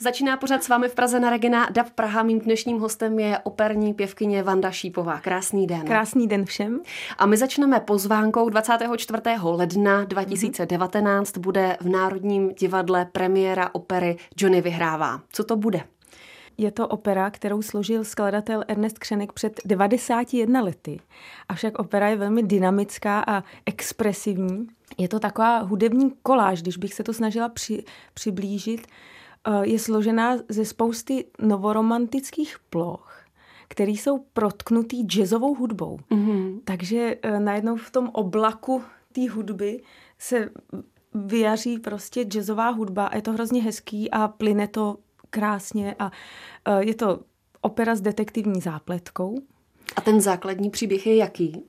Začíná pořád s vámi v Praze na Regina DAV Praha. Mým dnešním hostem je operní pěvkyně Vanda Šípová. Krásný den. Krásný den všem. A my začneme pozvánkou 24. ledna 2019. Mm-hmm. Bude v Národním divadle premiéra opery Johnny vyhrává. Co to bude? Je to opera, kterou složil skladatel Ernest Křenek před 91 lety. Avšak opera je velmi dynamická a expresivní. Je to taková hudební koláž, když bych se to snažila při, přiblížit je složená ze spousty novoromantických ploch, které jsou protknutý jazzovou hudbou. Mm-hmm. Takže eh, najednou v tom oblaku té hudby se vyjaří prostě jazzová hudba a je to hrozně hezký a plyne to krásně a eh, je to opera s detektivní zápletkou. A ten základní příběh je jaký?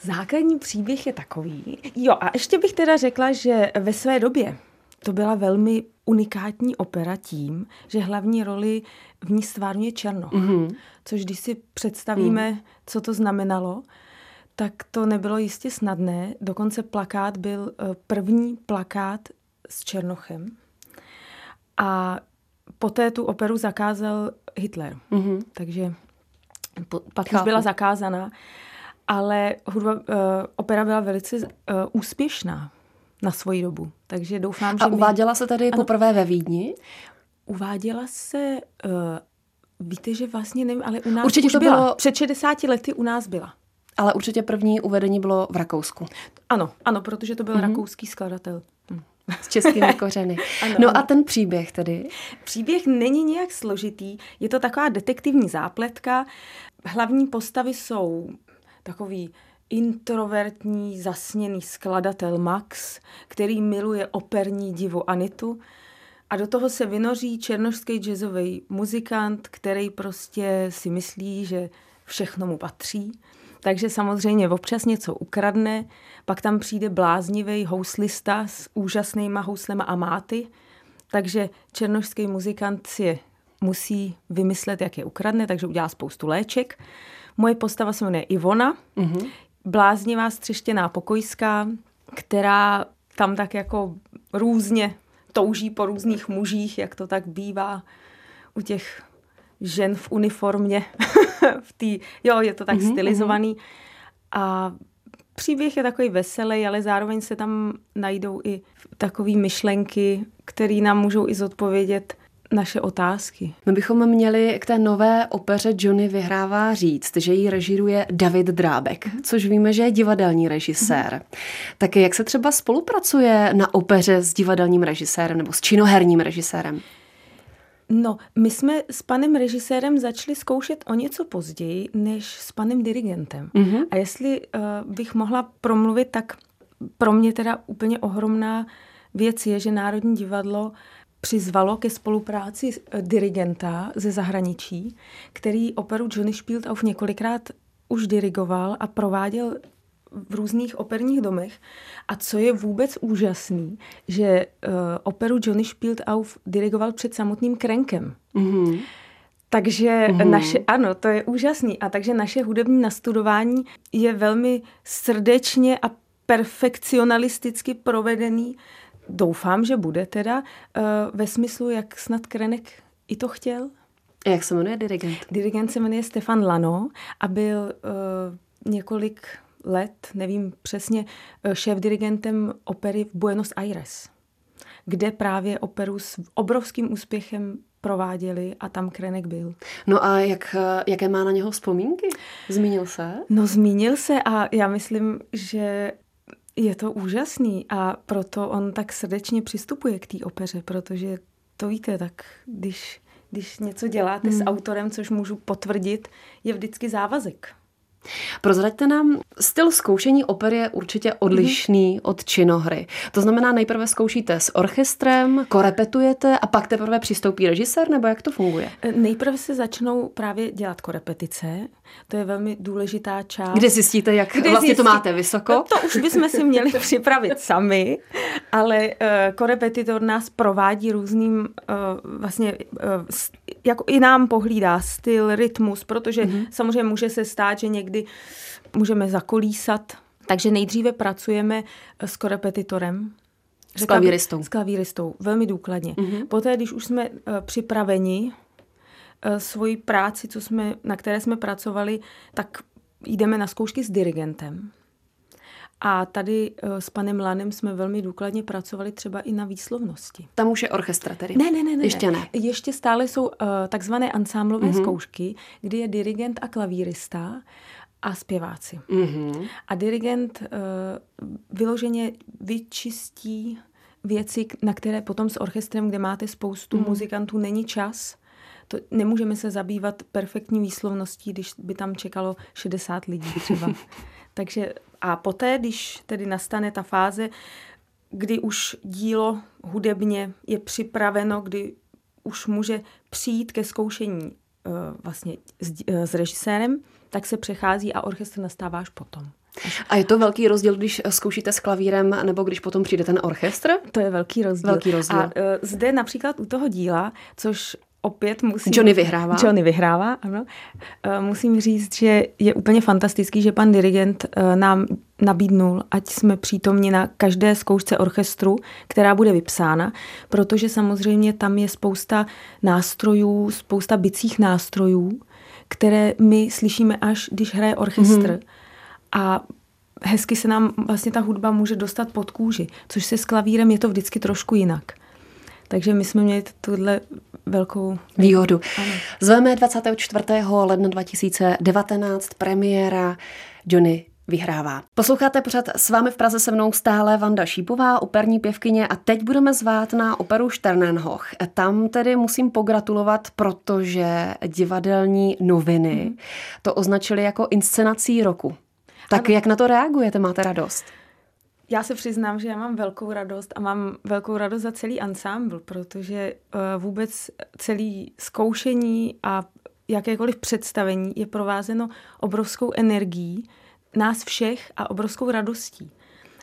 Základní příběh je takový. Jo, a ještě bych teda řekla, že ve své době to byla velmi unikátní opera tím, že hlavní roli v ní stvárňuje Černoch. Mm-hmm. Což když si představíme, mm. co to znamenalo, tak to nebylo jistě snadné. Dokonce plakát byl eh, první plakát s Černochem. A poté tu operu zakázal Hitler. Mm-hmm. Takže po, pak už byla zakázaná. Ale hudba, uh, opera byla velice uh, úspěšná na svoji dobu. Takže doufám, že... A uváděla my... se tady ano, poprvé ve Vídni? Uváděla se... Uh, víte, že vlastně nevím, ale u nás Určitě už to byla. Bylo... Před 60 lety u nás byla. Ale určitě první uvedení bylo v Rakousku. Ano, ano, protože to byl mm-hmm. rakouský skladatel. Hm. S českými kořeny. ano, no ano. a ten příběh tedy? Příběh není nějak složitý. Je to taková detektivní zápletka. Hlavní postavy jsou takový introvertní, zasněný skladatel Max, který miluje operní divu Anitu a do toho se vynoří černožský jazzový muzikant, který prostě si myslí, že všechno mu patří. Takže samozřejmě občas něco ukradne, pak tam přijde bláznivý houslista s úžasnýma houslema a máty, takže černožský muzikant si musí vymyslet, jak je ukradne, takže udělá spoustu léček. Moje postava se jmenuje Ivona. Mm-hmm bláznivá střeštěná pokojská, která tam tak jako různě touží po různých mužích, jak to tak bývá u těch žen v uniformě. v tý, jo, je to tak mm-hmm, stylizovaný. A příběh je takový veselý, ale zároveň se tam najdou i takové myšlenky, které nám můžou i zodpovědět naše otázky. My bychom měli k té nové opeře Johnny vyhrává říct, že ji režiruje David Drábek, mm-hmm. což víme, že je divadelní režisér. Mm-hmm. Tak jak se třeba spolupracuje na opeře s divadelním režisérem nebo s činoherním režisérem? No, my jsme s panem režisérem začali zkoušet o něco později, než s panem dirigentem. Mm-hmm. A jestli uh, bych mohla promluvit, tak pro mě teda úplně ohromná věc je, že Národní divadlo přizvalo ke spolupráci eh, dirigenta ze zahraničí, který operu Johnny Spieltauf několikrát už dirigoval a prováděl v různých operních domech. A co je vůbec úžasný, že uh, operu Johnny Spieltauf dirigoval před samotným Krenkem. Mm-hmm. Takže mm-hmm. naše, ano, to je úžasný. A takže naše hudební nastudování je velmi srdečně a perfekcionalisticky provedený doufám, že bude teda uh, ve smyslu, jak snad Krenek i to chtěl. A jak se jmenuje dirigent? Dirigent se jmenuje Stefan Lano a byl uh, několik let, nevím přesně, uh, šéf-dirigentem opery v Buenos Aires, kde právě operu s obrovským úspěchem prováděli a tam Krenek byl. No a jak, jaké má na něho vzpomínky? Zmínil se? No zmínil se a já myslím, že je to úžasný a proto on tak srdečně přistupuje k té opeře, protože to víte, tak když, když něco děláte hmm. s autorem, což můžu potvrdit, je vždycky závazek. Prozraďte nám, styl zkoušení opery je určitě odlišný mm-hmm. od činohry. To znamená, nejprve zkoušíte s orchestrem, korepetujete a pak teprve přistoupí režisér, nebo jak to funguje? E, nejprve se začnou právě dělat korepetice. To je velmi důležitá část. Kde zjistíte, jak Kde vlastně zjistí... to máte vysoko? No, to už bychom si měli připravit sami, ale uh, korepetitor nás provádí různým, uh, vlastně, uh, jako i nám pohlídá styl, rytmus, protože mm-hmm. samozřejmě může se stát, že někdy kdy můžeme zakolísat. Takže nejdříve pracujeme s korepetitorem, S klavíristou. S klavíristou, velmi důkladně. Mm-hmm. Poté, když už jsme uh, připraveni uh, svoji práci, co jsme, na které jsme pracovali, tak jdeme na zkoušky s dirigentem. A tady uh, s panem Lanem jsme velmi důkladně pracovali třeba i na výslovnosti. Tam už je orchestra tedy? Ne, ne, ne. ne Ještě ne. Ještě stále jsou uh, takzvané ansámblové mm-hmm. zkoušky, kdy je dirigent a klavírista a zpěváci. Mm-hmm. A dirigent uh, vyloženě vyčistí věci, na které potom s orchestrem, kde máte spoustu mm-hmm. muzikantů, není čas. To, nemůžeme se zabývat perfektní výslovností, když by tam čekalo 60 lidí třeba. Takže a poté, když tedy nastane ta fáze, kdy už dílo hudebně je připraveno, kdy už může přijít ke zkoušení vlastně s, uh, s režisérem, tak se přechází a orchestr nastává až potom. A je to velký rozdíl, když zkoušíte s klavírem, nebo když potom přijde ten orchestr? To je velký rozdíl. Velký rozdíl. A uh, zde například u toho díla, což opět musím... Johnny vyhrává. Johnny vyhrává, ano. Uh, musím říct, že je úplně fantastický, že pan dirigent uh, nám nabídnul, ať jsme přítomni na každé zkoušce orchestru, která bude vypsána, protože samozřejmě tam je spousta nástrojů, spousta bicích nástrojů, které my slyšíme až, když hraje orchestr. Mm-hmm. A hezky se nám vlastně ta hudba může dostat pod kůži, což se s klavírem je to vždycky trošku jinak. Takže my jsme měli tuhle velkou výhodu. Ano. Zveme 24. ledna 2019 premiéra Johnny vyhrává. Posloucháte pořád s vámi v Praze se mnou stále Vanda Šípová, operní pěvkyně a teď budeme zvát na operu Sternenhoch. Tam tedy musím pogratulovat, protože divadelní noviny mm. to označili jako inscenací roku. Tak ano. jak na to reagujete? Máte radost? Já se přiznám, že já mám velkou radost a mám velkou radost za celý ansámbl, protože uh, vůbec celý zkoušení a jakékoliv představení je provázeno obrovskou energií nás všech a obrovskou radostí.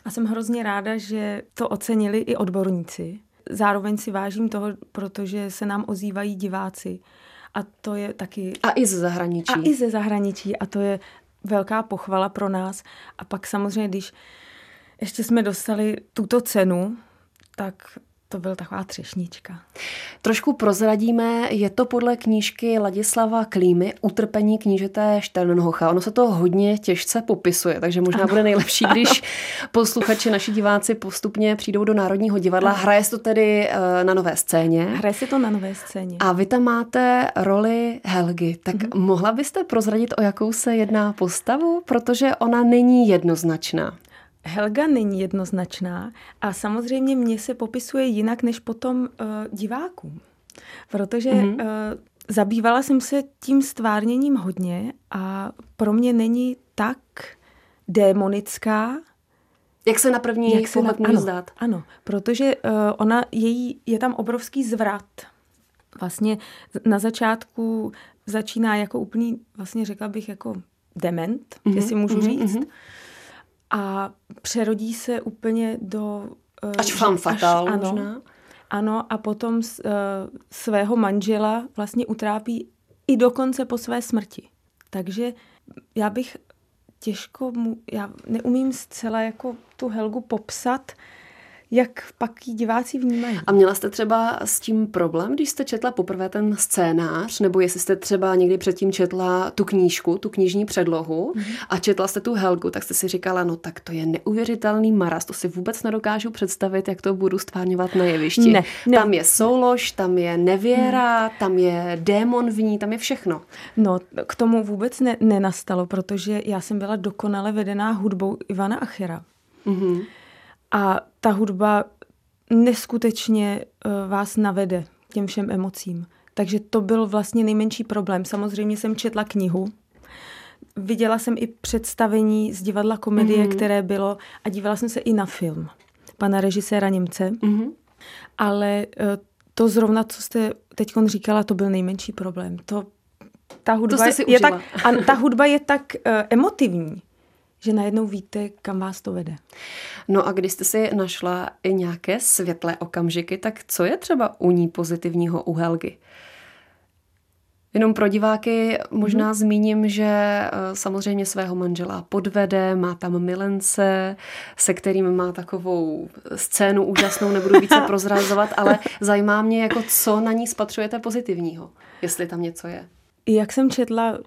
A jsem hrozně ráda, že to ocenili i odborníci. Zároveň si vážím toho, protože se nám ozývají diváci. A to je taky... A i ze zahraničí. A i ze zahraničí. A to je velká pochvala pro nás. A pak samozřejmě, když ještě jsme dostali tuto cenu, tak to byl taková třešnička. Trošku prozradíme, je to podle knížky Ladislava Klímy Utrpení knížete Šternhocha. Ono se to hodně těžce popisuje, takže možná ano. bude nejlepší, když posluchači, naši diváci postupně přijdou do Národního divadla. Ano. Hraje se to tedy eh, na nové scéně. Hraje se to na nové scéně. A vy tam máte roli Helgy. Tak mm-hmm. mohla byste prozradit, o jakou se jedná postavu? Protože ona není jednoznačná. Helga není jednoznačná a samozřejmě mě se popisuje jinak než potom uh, divákům. Protože mm-hmm. uh, zabývala jsem se tím stvárněním hodně a pro mě není tak démonická, jak se na první jak se na, může ano, zdát. Ano, protože uh, ona, její, je tam obrovský zvrat. Vlastně na začátku začíná jako úplný, vlastně řekla bych jako dement, mm-hmm, jestli můžu mm-hmm, říct. Mm-hmm a přerodí se úplně do... Uh, až fan fatal až, možná. Ano, ano a potom uh, svého manžela vlastně utrápí i dokonce po své smrti. Takže já bych těžko mu, já neumím zcela jako tu Helgu popsat, jak pak ji diváci vnímají. A měla jste třeba s tím problém, když jste četla poprvé ten scénář, nebo jestli jste třeba někdy předtím četla tu knížku, tu knižní předlohu mm-hmm. a četla jste tu Helgu, tak jste si říkala, no tak to je neuvěřitelný maras, to si vůbec nedokážu představit, jak to budu stvárňovat na jevišti. Ne, ne. Tam je soulož, tam je nevěra, mm. tam je démon v ní, tam je všechno. No, k tomu vůbec ne, nenastalo, protože já jsem byla dokonale vedená hudbou Ivana Achera. Mm-hmm. A ta hudba neskutečně uh, vás navede těm všem emocím. Takže to byl vlastně nejmenší problém. Samozřejmě jsem četla knihu, viděla jsem i představení z divadla komedie, mm-hmm. které bylo, a dívala jsem se i na film pana režiséra Němce. Mm-hmm. Ale uh, to zrovna, co jste teď říkala, to byl nejmenší problém. To, ta hudba, to je, je tak, a ta hudba je tak uh, emotivní, že najednou víte, kam vás to vede. No a když jste si našla i nějaké světlé okamžiky, tak co je třeba u ní pozitivního u Helgy? Jenom pro diváky možná mm-hmm. zmíním, že eh, samozřejmě svého manžela podvede, má tam milence, se kterým má takovou scénu úžasnou, nebudu více prozrazovat, ale zajímá mě, jako co na ní spatřujete pozitivního, jestli tam něco je. Jak jsem četla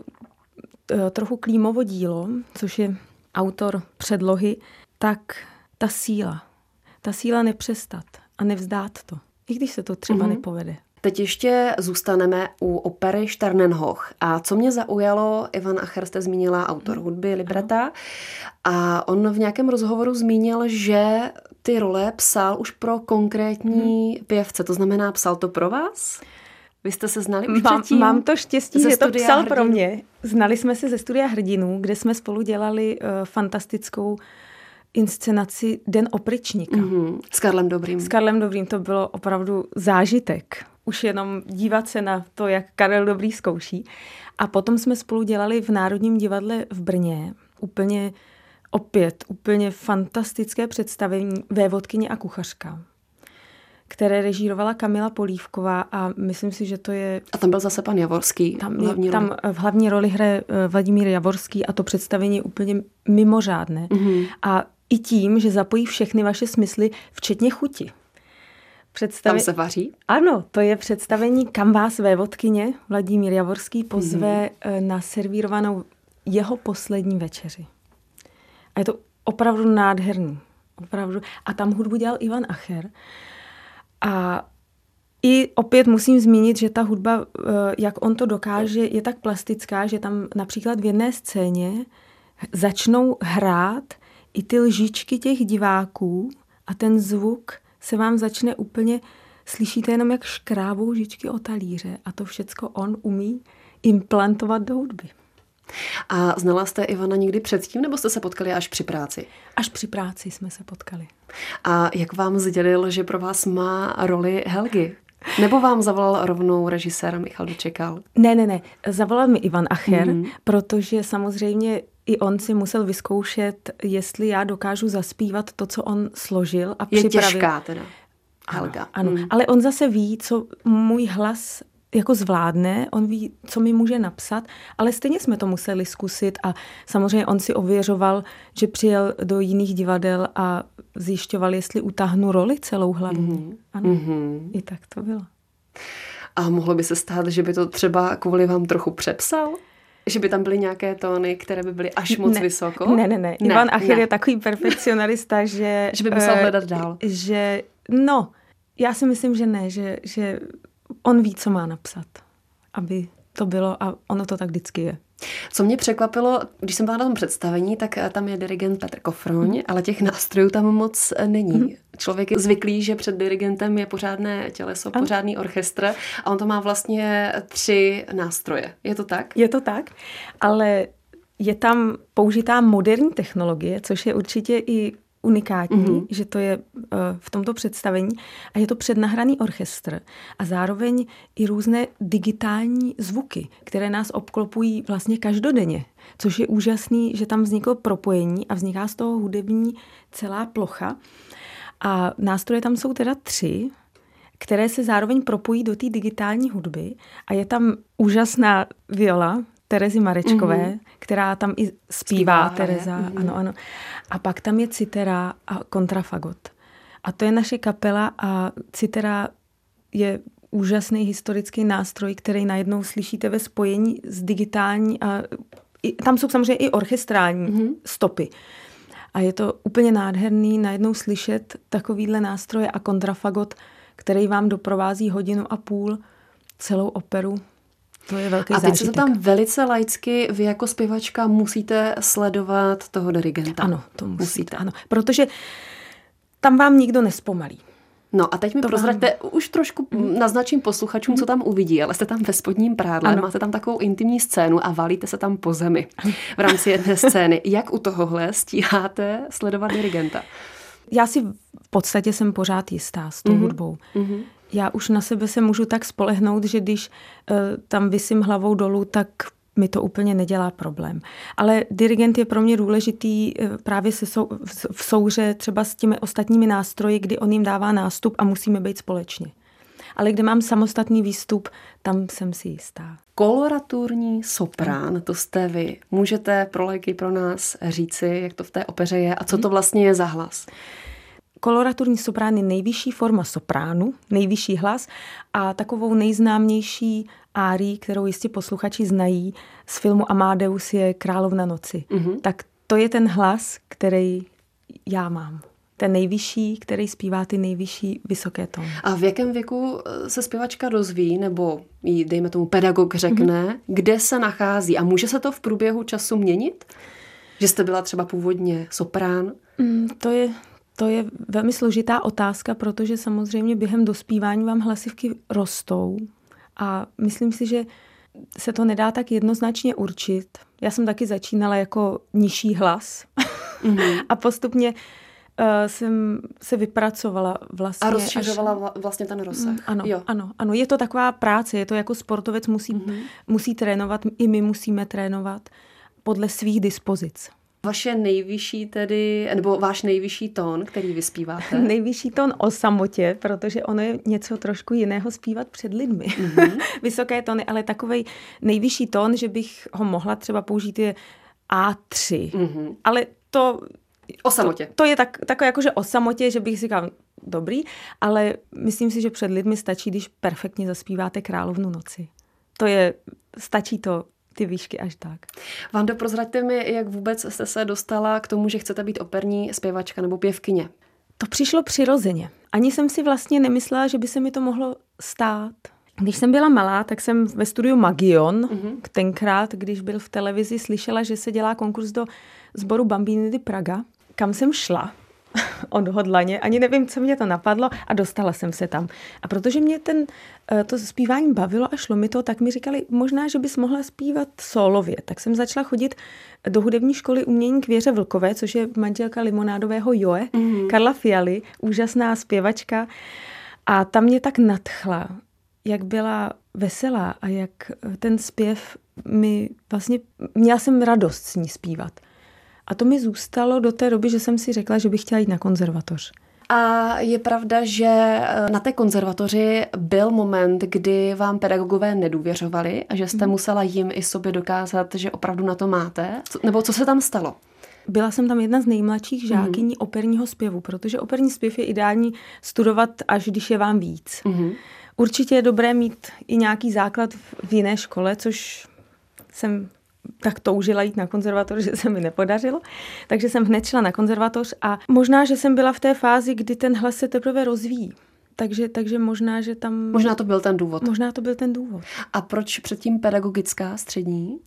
eh, trochu Klímovo dílo, což je autor předlohy, tak ta síla, ta síla nepřestat a nevzdát to, i když se to třeba mm-hmm. nepovede. Teď ještě zůstaneme u opery Sternenhoch. A co mě zaujalo, Ivan Acher jste zmínila, autor hudby, libreta, a on v nějakém rozhovoru zmínil, že ty role psal už pro konkrétní hmm. pěvce, to znamená psal to pro vás? Vy jste se znali už mám, předtím? Mám to štěstí, že to psal hrdinů. pro mě. Znali jsme se ze studia Hrdinů, kde jsme spolu dělali uh, fantastickou inscenaci Den opričníka. Mm-hmm. S Karlem Dobrým. S Karlem Dobrým to bylo opravdu zážitek. Už jenom dívat se na to, jak Karel Dobrý zkouší. A potom jsme spolu dělali v Národním divadle v Brně úplně opět úplně fantastické představení Vévodkyně a kuchařka které režírovala Kamila Polívková a myslím si, že to je... A tam byl zase pan Javorský. Tam, hlavní tam roli. v hlavní roli hraje eh, Vladimír Javorský a to představení je úplně mimořádné. Mm-hmm. A i tím, že zapojí všechny vaše smysly, včetně chuti. Představi... Tam se vaří? Ano, to je představení, kam vás vévodkyně Vladimír Javorský pozve mm-hmm. na servírovanou jeho poslední večeři. A je to opravdu nádherný. Opravdu. A tam hudbu dělal Ivan Acher. A i opět musím zmínit, že ta hudba, eh, jak on to dokáže, je tak plastická, že tam například v jedné scéně začnou hrát i ty lžičky těch diváků a ten zvuk se vám začne úplně, slyšíte jenom jak škrábou žičky o talíře a to všecko on umí implantovat do hudby. A znala jste Ivana někdy předtím, nebo jste se potkali až při práci? Až při práci jsme se potkali. A jak vám sdělil, že pro vás má roli Helgy? Nebo vám zavolal rovnou režisér Michal Dočekal? Ne, ne, ne. Zavolal mi Ivan Acher, mm-hmm. protože samozřejmě i on si musel vyzkoušet, jestli já dokážu zaspívat to, co on složil a Je připravil. těžká teda. Helga. Ano, ano. Mm. ale on zase ví, co můj hlas jako zvládne, on ví, co mi může napsat, ale stejně jsme to museli zkusit a samozřejmě on si ověřoval, že přijel do jiných divadel a zjišťoval, jestli utáhnu roli celou hlavní. Mm-hmm. Ano, mm-hmm. i tak to bylo. A mohlo by se stát, že by to třeba kvůli vám trochu přepsal? Že by tam byly nějaké tóny, které by byly až moc ne, vysoko? Ne, ne, ne. Ivan Acher ne. je takový perfekcionalista, že... že by musel uh, hledat dál. Že, no, já si myslím, že ne, že, že on ví, co má napsat, aby to bylo a ono to tak vždycky je. Co mě překvapilo, když jsem byla na tom představení, tak eh, tam je dirigent Petr Kofroň, mm. ale těch nástrojů tam moc eh, není. Mm. Člověk je zvyklý, že před dirigentem je pořádné těleso, ano. pořádný orchestr a on to má vlastně tři nástroje. Je to tak? Je to tak, ale je tam použitá moderní technologie, což je určitě i unikátní, mm-hmm. že to je uh, v tomto představení a je to přednahraný orchestr a zároveň i různé digitální zvuky, které nás obklopují vlastně každodenně, což je úžasný, že tam vzniklo propojení a vzniká z toho hudební celá plocha. A nástroje tam jsou teda tři, které se zároveň propojí do té digitální hudby a je tam úžasná viola, Terezy Marečkové, mm-hmm. která tam i zpívá, zpívá Tereza, mm-hmm. ano, ano. A pak tam je citera a kontrafagot. A to je naše kapela a citera je úžasný historický nástroj, který najednou slyšíte ve spojení s digitální a i, tam jsou samozřejmě i orchestrální mm-hmm. stopy. A je to úplně nádherný najednou slyšet takovýhle nástroje a kontrafagot, který vám doprovází hodinu a půl celou operu to je velký A teď se tam velice laicky, vy jako zpěvačka musíte sledovat toho dirigenta. Ano, to musíte. musíte. Ano, protože tam vám nikdo nespomalí. No a teď mi to prozraďte, vám... už trošku mm. naznačím posluchačům, mm. co tam uvidí, ale jste tam ve spodním prádle, ano. máte tam takovou intimní scénu a valíte se tam po zemi v rámci jedné scény. Jak u tohohle stíháte sledovat dirigenta? Já si v podstatě jsem pořád jistá s tou mm-hmm. hudbou. Mm-hmm já už na sebe se můžu tak spolehnout, že když uh, tam vysím hlavou dolů, tak mi to úplně nedělá problém. Ale dirigent je pro mě důležitý uh, právě se sou, v, souře třeba s těmi ostatními nástroji, kdy on jim dává nástup a musíme být společně. ale kde mám samostatný výstup, tam jsem si jistá. Koloraturní soprán, to jste vy. Můžete pro lajky pro nás říci, jak to v té opeře je a co to vlastně je za hlas? Koloraturní soprán je nejvyšší forma sopránu, nejvyšší hlas a takovou nejznámější árii, kterou jistě posluchači znají z filmu Amadeus je Královna noci. Mm-hmm. Tak to je ten hlas, který já mám ten nejvyšší, který zpívá ty nejvyšší vysoké tóny. A v jakém věku eh, se zpěvačka dozví, nebo jí, dejme tomu, pedagog řekne, mm-hmm. kde se nachází a může se to v průběhu času měnit? Že jste byla třeba původně soprán? Mm, to je to je velmi složitá otázka, protože samozřejmě během dospívání vám hlasivky rostou a myslím si, že se to nedá tak jednoznačně určit. Já jsem taky začínala jako nižší hlas mm-hmm. a postupně uh, jsem se vypracovala vlastně. A rozšiřovala až... vlastně ten rozsah. Mm, ano, jo. ano, ano. Je to taková práce, je to jako sportovec musí, mm-hmm. musí trénovat, i my musíme trénovat podle svých dispozic. Vaše nejvyšší tedy, nebo váš nejvyšší tón, který vyspíváte? nejvyšší tón o samotě, protože ono je něco trošku jiného zpívat před lidmi. Mm-hmm. Vysoké tóny, ale takový nejvyšší tón, že bych ho mohla třeba použít je A3. Mm-hmm. Ale to O samotě. To, to je tak, takové jakože o samotě, že bych si říkal, dobrý, ale myslím si, že před lidmi stačí, když perfektně zaspíváte Královnu noci. To je, stačí to ty výšky až tak. Vando, prozraďte mi, jak vůbec jste se dostala k tomu, že chcete být operní zpěvačka nebo pěvkyně? To přišlo přirozeně. Ani jsem si vlastně nemyslela, že by se mi to mohlo stát. Když jsem byla malá, tak jsem ve studiu Magion, mm-hmm. tenkrát, když byl v televizi, slyšela, že se dělá konkurs do sboru Bambini di Praga kam jsem šla odhodlaně, ani nevím, co mě to napadlo a dostala jsem se tam. A protože mě ten, eh, to zpívání bavilo a šlo mi to, tak mi říkali, možná, že bys mohla zpívat solově. Tak jsem začala chodit do hudební školy umění k Věře Vlkové, což je manželka limonádového Joe, mm-hmm. Karla Fialy, úžasná zpěvačka. A tam mě tak nadchla, jak byla veselá a jak ten zpěv mi vlastně, měla jsem radost s ní zpívat. A to mi zůstalo do té doby, že jsem si řekla, že bych chtěla jít na konzervatoř. A je pravda, že eh, na té konzervatoři byl moment, kdy vám pedagogové nedůvěřovali a že jste mm. musela jim i sobě dokázat, že opravdu na to máte? Nebo co se tam stalo? Byla jsem tam jedna z nejmladších mhm. žákyní mm. operního zpěvu, protože operní zpěv je ideální studovat, až když je vám víc. Mm. Určitě je dobré mít i nějaký základ v jiné škole, což jsem tak toužila jít na konzervatoř, že se mi nepodařilo. Takže jsem hned šla na konzervatoř a možná, že jsem byla v té fázi, kdy ten hlas se teprve rozvíjí. Takže, takže možná, že tam... Možná to byl ten důvod. Možná to byl ten důvod. A proč předtím pedagogická střední?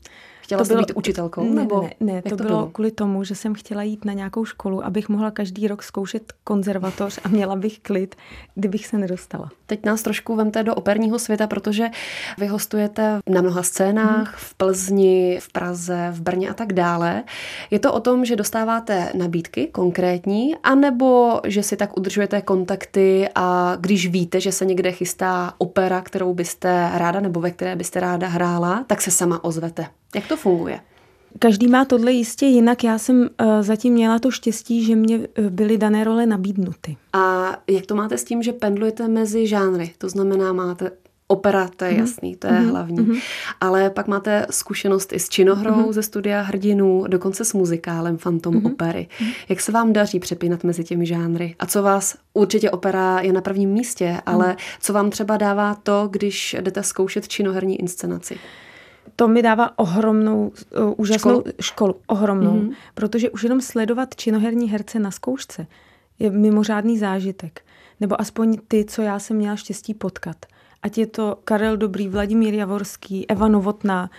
Chtěla to bylo, být učitelkou? Ne, nebo ne, ne, to, to bylo, bylo kvůli tomu, že jsem chtěla jít na nějakou školu, abych mohla každý rok zkoušet konzervatoř a měla bych klid, kdybych se nedostala. Teď nás trošku vemte do operního světa, protože vy hostujete na mnoha scénách, hmm. v Plzni, v Praze, v Brně a tak dále. Je to o tom, že dostáváte nabídky konkrétní, anebo že si tak udržujete kontakty a když víte, že se někde chystá opera, kterou byste ráda nebo ve které byste ráda hrála, tak se sama ozvete. Jak to funguje? Každý má tohle jistě jinak. Já jsem uh, zatím měla to štěstí, že mě uh, byly dané role nabídnuty. A jak to máte s tím, že pendlujete mezi žánry? To znamená, máte opera, to je mm-hmm. jasný, to je mm-hmm. hlavní. Mm-hmm. Ale pak máte zkušenost i s činohrou mm-hmm. ze studia hrdinů, dokonce s muzikálem Phantom mm-hmm. opery. Mm-hmm. Jak se vám daří přepínat mezi těmi žánry? A co vás, určitě opera je na prvním místě, ale mm-hmm. co vám třeba dává to, když jdete zkoušet činoherní inscenaci? To mi dává ohromnou, uh, úžasnou školu, školu ohromnou, mm-hmm. protože už jenom sledovat činoherní herce na zkoušce je mimořádný zážitek. Nebo aspoň ty, co já jsem měla štěstí potkat. Ať je to Karel Dobrý, Vladimír Javorský, Eva Novotná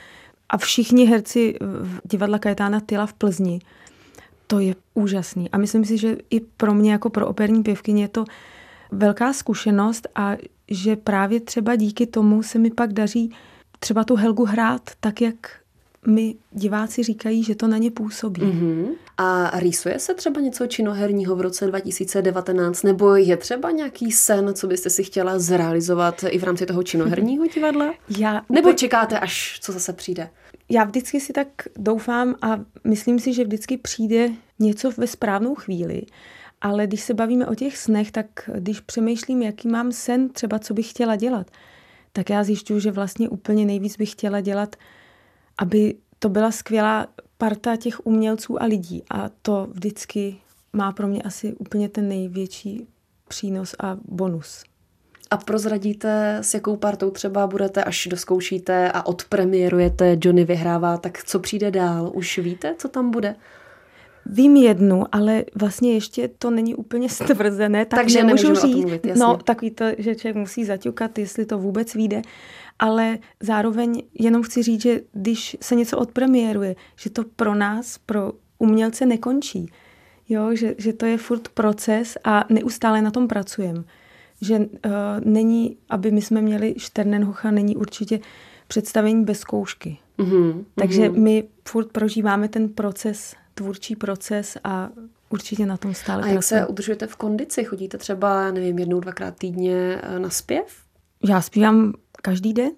a všichni herci v divadla Kajetána Tyla v Plzni. To je úžasný. A myslím si, že i pro mě jako pro operní pěvkyně je to velká zkušenost a že právě třeba díky tomu se mi pak daří třeba tu Helgu hrát tak, jak mi diváci říkají, že to na ně působí. Mm-hmm. A rýsuje se třeba něco činoherního v roce 2019? Nebo je třeba nějaký sen, co byste si chtěla zrealizovat i v rámci toho činoherního divadla? Já Nebo čekáte, až co zase přijde? Já vždycky si tak doufám a myslím si, že vždycky přijde něco ve správnou chvíli. Ale když se bavíme o těch snech, tak když přemýšlím, jaký mám sen, třeba co bych chtěla dělat, tak já zjišťuju, že vlastně úplně nejvíc bych chtěla dělat, aby to byla skvělá parta těch umělců a lidí. A to vždycky má pro mě asi úplně ten největší přínos a bonus. A prozradíte, s jakou partou třeba budete, až doskoušíte a odpremiérujete Johnny vyhrává, tak co přijde dál? Už víte, co tam bude? Vím jednu, ale vlastně ještě to není úplně stvrzené, tak Takže nemůžu říct. Mluvit, jasně. no, takový to, že člověk musí zaťukat, jestli to vůbec vyjde. Ale zároveň jenom chci říct, že když se něco odpremiéruje, že to pro nás, pro umělce nekončí. Jo, že, že to je furt proces a neustále na tom pracujeme. Že uh, není, aby my jsme měli Šternenhocha, není určitě představení bez zkoušky. Mm-hmm, Takže mm-hmm. my furt prožíváme ten proces tvůrčí proces a určitě na tom stále A jak se udržujete v kondici? Chodíte třeba, nevím, jednou, dvakrát týdně eh, na zpěv? Já zpívám každý den.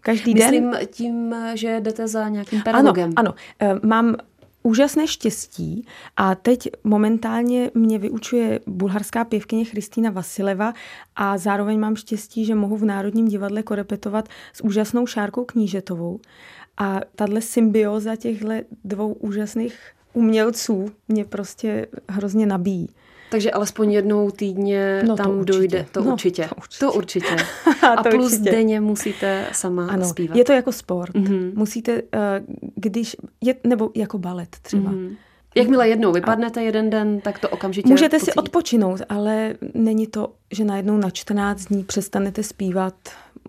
Každý Myslím den. tím, že jdete za nějakým pedagogem. Ano, ano. Eh, mám úžasné štěstí a teď momentálně mě vyučuje bulharská pěvkyně Kristýna Vasileva a zároveň mám štěstí, že mohu v Národním divadle korepetovat s úžasnou Šárkou Knížetovou. A tahle symbioza těchto dvou úžasných umělců mě prostě hrozně nabíjí. Takže alespoň jednou týdně no, tam to dojde. To, no, určitě. to určitě. To určitě. A to plus určitě. denně musíte sama ano, zpívat. Je to jako sport. Mm-hmm. Musíte, eh, když, je, nebo jako balet třeba. Mm-hmm. Jakmile jednou vypadnete jeden den, tak to okamžitě Můžete pocítí. si odpočinout, ale není to, že najednou na 14 dní přestanete zpívat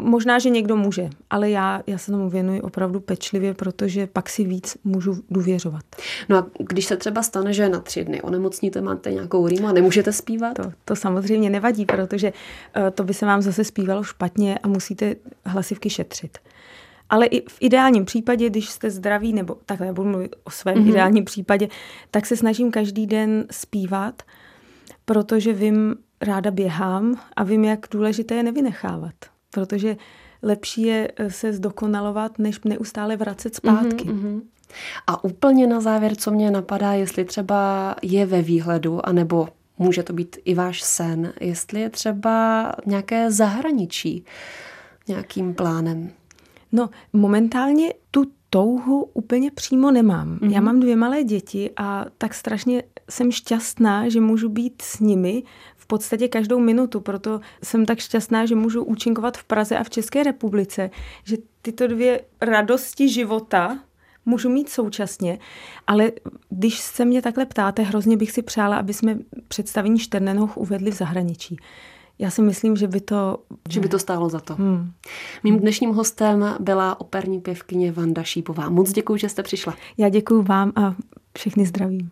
Možná, že někdo může, ale já, já se tomu věnuji opravdu pečlivě, protože pak si víc můžu důvěřovat. No a když se třeba stane, že na tři dny onemocníte, máte nějakou rýmu a nemůžete zpívat? To, to samozřejmě nevadí, protože uh, to by se vám zase zpívalo špatně a musíte hlasivky šetřit. Ale i v ideálním případě, když jste zdraví, nebo takhle budu mluvit o svém mm-hmm. ideálním případě, tak se snažím každý den zpívat, protože vím, ráda běhám a vím, jak důležité je nevynechávat protože lepší je eh, se zdokonalovat, než neustále vracet zpátky. Mm-hmm, A úplně na závěr, co mě napadá, jestli třeba je ve výhledu, anebo může to být i váš sen, jestli je třeba nějaké zahraničí nějakým plánem. No, momentálně tu touhu úplně přímo nemám. Mm-hmm. Já mám dvě malé děti a tak strašně jsem šťastná, že můžu být s nimi podstatě každou minutu, proto jsem tak šťastná, že můžu účinkovat v Praze a v České republice, že tyto dvě radosti života můžu mít současně, ale když se mě takhle ptáte, hrozně bych si přála, aby jsme představení Šternenhoch uvedli v zahraničí. Já si myslím, že by to... Že by to stálo za to. Hmm. Mým dnešním hostem byla operní pěvkyně Vanda Šípová. Moc děkuji, že jste přišla. Já děkuji vám a všechny zdravím.